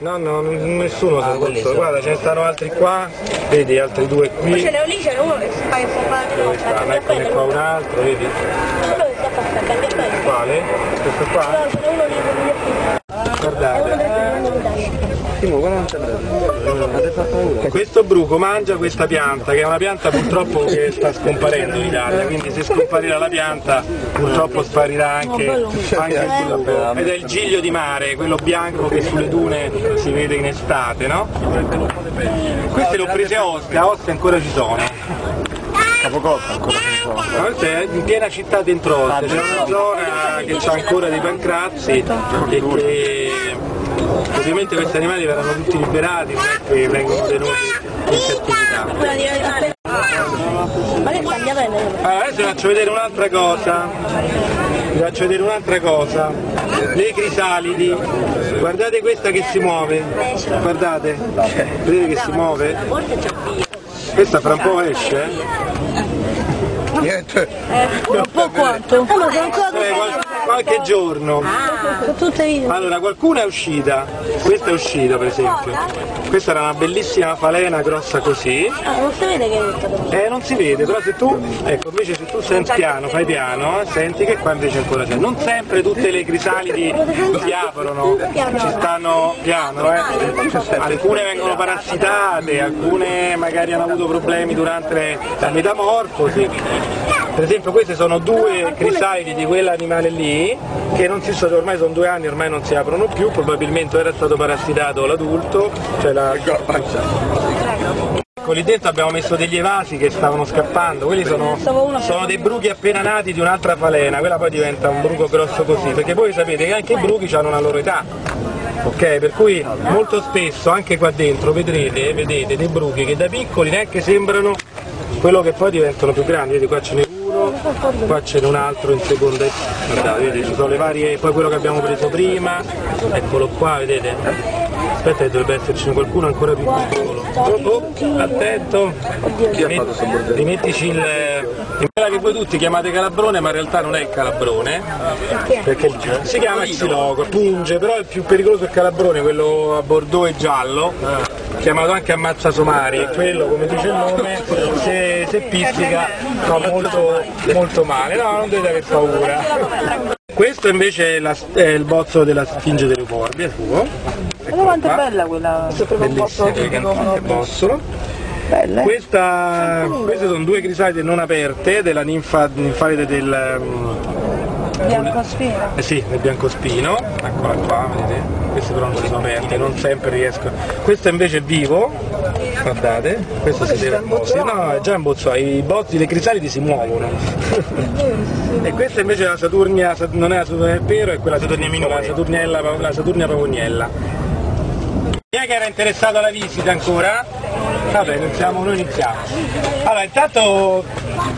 No, no, nessuno Ah, si sono- Guarda, ce ne stanno altri qua, vedi, altri due Ma qui. ce n'è lì, ce n'è uno che si fa Dove stanno? Eccone qua un altro, vedi? Quale? Questo qua? Paura. Questo bruco mangia questa pianta, che è una pianta purtroppo che sta scomparendo in Italia, quindi se scomparirà la pianta purtroppo sparirà anche, anche il bruco. Ed è il giglio di mare, quello bianco che sulle dune si vede in estate, no? Queste le ho prese a Ostia, a Ostia ancora ci sono. Capocotta ancora è in piena città dentro Ostia, c'è una zona che ha ancora dei pancrazzi e che ovviamente questi animali verranno tutti liberati, non è che vengono tenuti in cattività. Allora, adesso vi faccio vedere un'altra cosa. Vi faccio vedere un'altra cosa. Le crisalidi. Guardate questa che si muove. Guardate. Vedete che si muove? Questa fra un po' esce. eh? Niente. Un po' quanto? Eh, sono ancora Eh, qualche giorno. Sono tutte video. Allora, qualcuna è uscita. Questa è uscita, per esempio. Questa era una bellissima falena grossa così. Ah, non si vede che è detto. Eh, non si vede, però se tu, ecco, invece se tu senti piano, fai piano, eh, senti che qua invece ancora c'è. Non sempre tutte le crisalidi si aprono, ci stanno piano, eh. Alcune vengono parassitate, alcune magari hanno avuto problemi durante la metamorfosi. Per esempio queste sono due crisalidi di quell'animale lì, che non si sono, ormai sono due anni, ormai non si aprono più, probabilmente era stato parassitato l'adulto, cioè la, Ecco, lì dentro abbiamo messo degli evasi che stavano scappando, quelli sono, sono dei bruchi appena nati di un'altra falena, quella poi diventa un bruco grosso così, perché voi sapete che anche i bruchi hanno una loro età. Ok, per cui molto spesso anche qua dentro vedrete, vedete dei bruchi che da piccoli neanche sembrano quello che poi diventano più grandi, vedete qua ce n'è uno, qua ce n'è un altro in seconda, guardate, vedete ci sono le varie, poi quello che abbiamo preso prima, eccolo qua, vedete? Aspetta che dovrebbe essercene qualcuno ancora più piccolo. Oh, oh, attento! Rimet- Rimettici il. Quella che voi tutti chiamate calabrone, ma in realtà non è il calabrone. Perché si chiama xiloco, punge, però il più pericoloso è il calabrone, quello a bordeaux e giallo, chiamato anche ammazza somari, e quello come dice il nome, se, se pizzica fa molto, molto male. No, non dovete aver paura. Questo invece è, la- è il bozzo della Sfinge delle è suo. Ma quanto è bella quella? Bellissimo, gigante bossolo. Bella. eh? Questa, queste sono due crisalide non aperte della ninfa, ninfalide del, mm, Biancospina. eh sì, del biancospino, eccola qua, vedete? Queste però non sono aperte, non sempre riesco. Questo invece è vivo, guardate, questo si deve sì, no, è già imbozzato, i bozzi, le crisalidi si muovono. e questa invece è la Saturnia, non è la Saturnia del Pero, è quella Saturnia minore, la Saturniella, la Saturnia pavognella. Chi è che era interessato alla visita ancora? Vabbè, iniziamo, noi iniziamo. Allora, intanto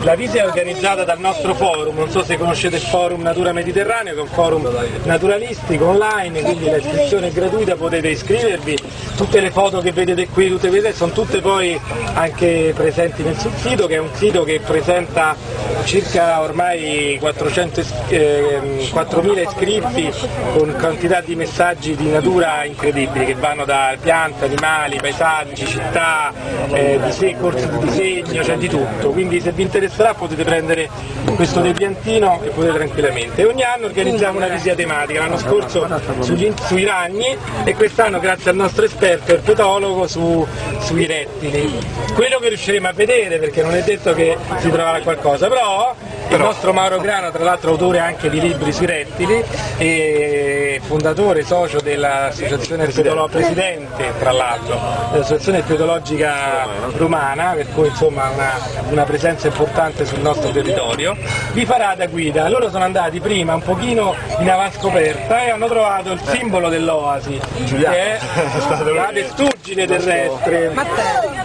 la visita è organizzata dal nostro forum, non so se conoscete il forum Natura Mediterraneo, che è un forum naturalistico online, quindi l'iscrizione è gratuita, potete iscrivervi. Tutte le foto che vedete qui, tutte queste, sono tutte poi anche presenti nel sul sito, che è un sito che presenta circa ormai 400, is- ehm, 4.000 iscritti con quantità di messaggi di natura incredibili che vanno da piante, animali, paesaggi, città, eh, dise- corsi di disegno, c'è di tutto. Quindi se vi interesserà potete prendere questo depiantino e potete tranquillamente. Ogni anno organizziamo una visita tematica, l'anno scorso sugli- sui ragni e quest'anno grazie al nostro esperto erpetologo su- sui rettili. Quello che riusciremo a vedere perché non è detto che si troverà qualcosa, però il nostro Mauro Grano, tra l'altro autore anche di libri sui rettili e fondatore, socio dell'associazione erpetologica, presidente tra l'altro dell'associazione erpetologica romana, per cui insomma una, una presenza importante sul nostro territorio, vi farà da guida. Loro sono andati prima un pochino in avanscoperta e hanno trovato il simbolo dell'oasi, che è la testuggine terrestre.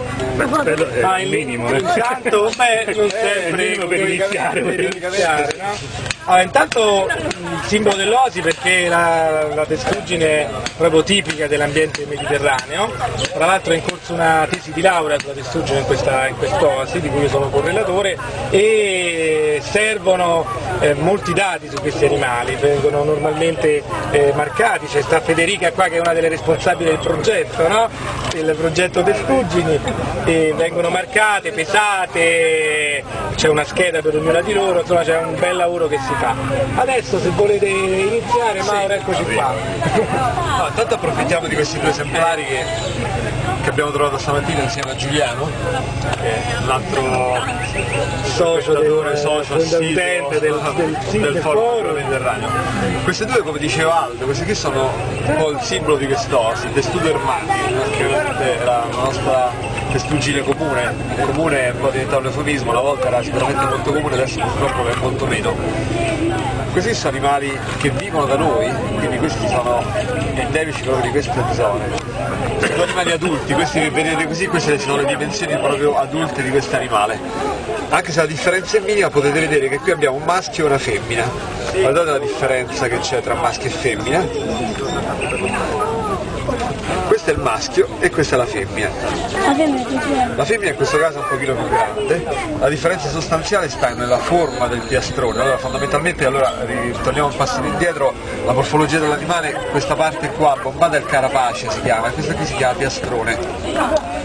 Ah, il minimo. Intanto, beh, non sempre per iniziare. per iniziare, no? Allora, intanto il simbolo dell'osi perché la, la testuggine è proprio tipica dell'ambiente mediterraneo, tra l'altro è in corso una tesi di laurea sulla testuggine in, questa, in quest'oasi di cui io sono correlatore e servono eh, molti dati su questi animali, vengono normalmente eh, marcati, c'è sta Federica qua che è una delle responsabili del progetto, no? il progetto testuggini, e vengono marcate, pesate, c'è una scheda per ognuna di loro, insomma c'è un bel lavoro che si fa. Adesso se volete iniziare Mauro eccoci qua. No, intanto approfittiamo di questi due esemplari che, che abbiamo trovato stamattina insieme a Giuliano, che è l'altro Socio del- socio assiduo del- del- sì, del forum. Mediterraneo. Queste due, come diceva Aldo, questi qui sono un po' il simbolo di quest'osi, testudo ermati, che ovviamente era la nostra testuggine comune, comune è un po' diventato un eufemismo, una volta era sicuramente molto comune, adesso purtroppo è molto meno. Questi sono animali che vivono da noi, quindi questi sono endemici proprio di queste zone. Sono animali adulti, questi che vedete così, queste sono le dimensioni proprio adulte di questo animale. Anche se la differenza è minima potete vedere che qui abbiamo un maschio e una femmina. Guardate la differenza che c'è tra maschio e femmina. Questo è il maschio e questa è la femmina. La femmina in questo caso è un pochino più grande, la differenza sostanziale sta nella forma del piastrone, allora fondamentalmente allora ritorniamo un passo indietro, la morfologia dell'animale, questa parte qua, bombata è il carapace si chiama, e questa qui si chiama piastrone.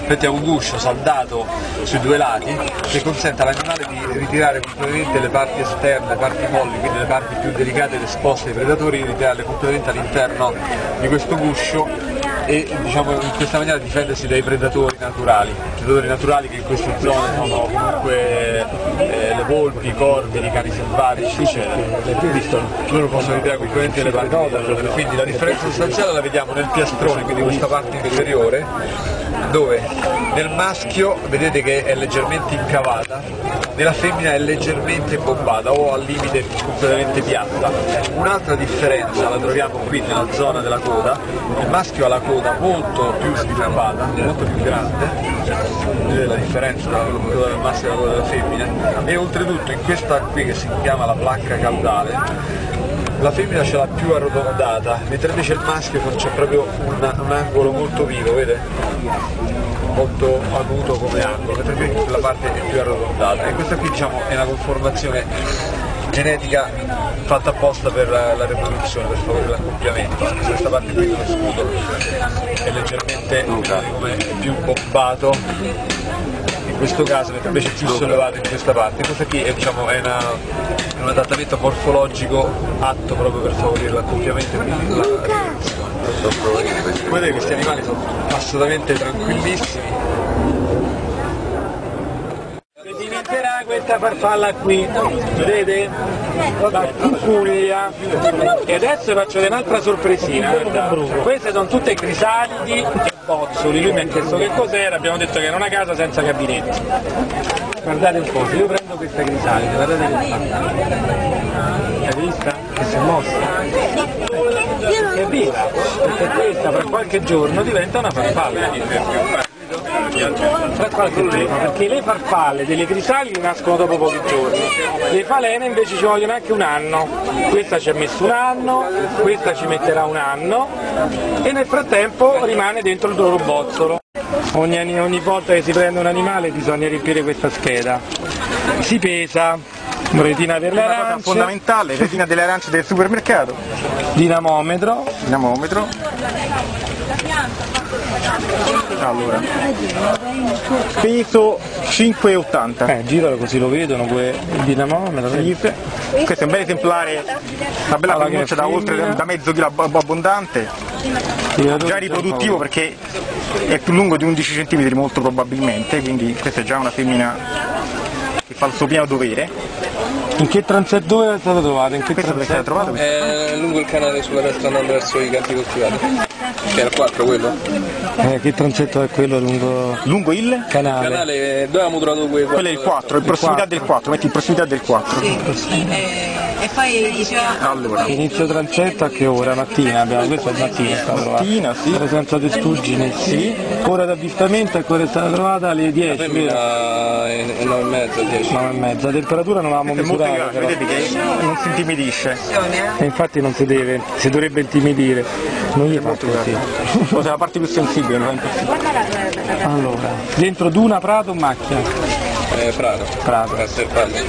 Infatti è un guscio saldato sui due lati che consente all'animale di ritirare completamente le parti esterne, le parti molli, quindi le parti più delicate ed esposte ai predatori, di ritirarle completamente all'interno di questo guscio e diciamo in questa maniera difendersi dai predatori naturali, predatori naturali che in queste zone sono comunque eh, le volpi, i corvi, i cani selvatici, cioè, loro possono ritirare completamente le parti. Quindi la differenza sostanziale la vediamo nel piastrone, quindi questa parte inferiore, dove nel maschio vedete che è leggermente incavata, nella femmina è leggermente bombata o al limite completamente piatta. Un'altra differenza la troviamo qui nella zona della coda, il maschio ha la coda molto più sviluppata, molto più grande, vedete la differenza tra la coda del maschio e la coda della femmina, e oltretutto in questa qui che si chiama la placca caudale, la femmina ce l'ha più arrotondata, mentre invece il maschio c'è proprio un, un angolo molto vivo, vede? molto acuto come angolo, mentre qui la parte è più arrotondata. E questa qui diciamo è una conformazione genetica fatta apposta per la, la riproduzione, per favorire l'accoppiamento, questa parte qui dello scudo è leggermente come più bombato questo caso, mentre invece è più sollevato in questa parte. Questa qui è, diciamo, è, una, un adattamento morfologico atto proprio per favorire l'accoppiamento e quindi la riproduzione. Vedete questi animali sono assolutamente tranquillissimi, Diventerà questa farfalla qui, vedete? La cucuglia. E adesso faccio un'altra sorpresina, guardate. Queste sono tutte crisalidi e bozzoli, lui mi ha chiesto che cos'era, abbiamo detto che era una casa senza gabinetti. Guardate un po', se io prendo questa crisalide, guardate che fa. Hai vista? Che si è mossa? È viva, perché questa fra qualche giorno diventa una farfalla. Fra qualche giorno, perché le farfalle delle crisalidi nascono dopo pochi giorni, le falene invece ci vogliono anche un anno, questa ci ha messo un anno, questa ci metterà un anno e nel frattempo rimane dentro il loro bozzolo. Ogni, ogni volta che si prende un animale bisogna riempire questa scheda. Si pesa, retina per le Una cosa arance, fondamentale, retina delle arance del supermercato, dinamometro, dinamometro. Allora, peso 5,80. eh, giralo così lo vedono, pure il dinamometro. vedi? Questo è un bel esemplare, una bella che pronuncia da oltre da mezzo chilo ab- abbondante, già di riproduttivo perché è più lungo di 11 cm molto probabilmente, quindi questa è già una femmina che fa il suo pieno dovere. In che transetto dove è stato trovato? In che stata transetto? trovata? È lungo il canale sulla destra andando verso i campi coltivati. Che era il 4 quello? Eh, che transetto è quello lungo Lungo il? Il canale? canale dove avevamo trovato quei Quello è il 4, in prossimità del 4, metti in prossimità del 4. E poi diceva Allora, Inizio transetto a che ora? Mattina abbiamo, questo è mattina trovato. mattina, sì. Presenza testuggine, sì. Ora d'avvistamento a che ora è stata trovata alle 10, vero? femmina è 9 e mezza, 10. 9 e mezza. La temperatura non l'avevamo Questo è molto vedete che non si intimidisce. E infatti non si deve, si dovrebbe intimidire. Non gli fa così. Forse la parte più sensibile, non è impazzito. Allora, dentro Duna, Prato o Macchia? Eh, Prato. Prato. Castelpaglia.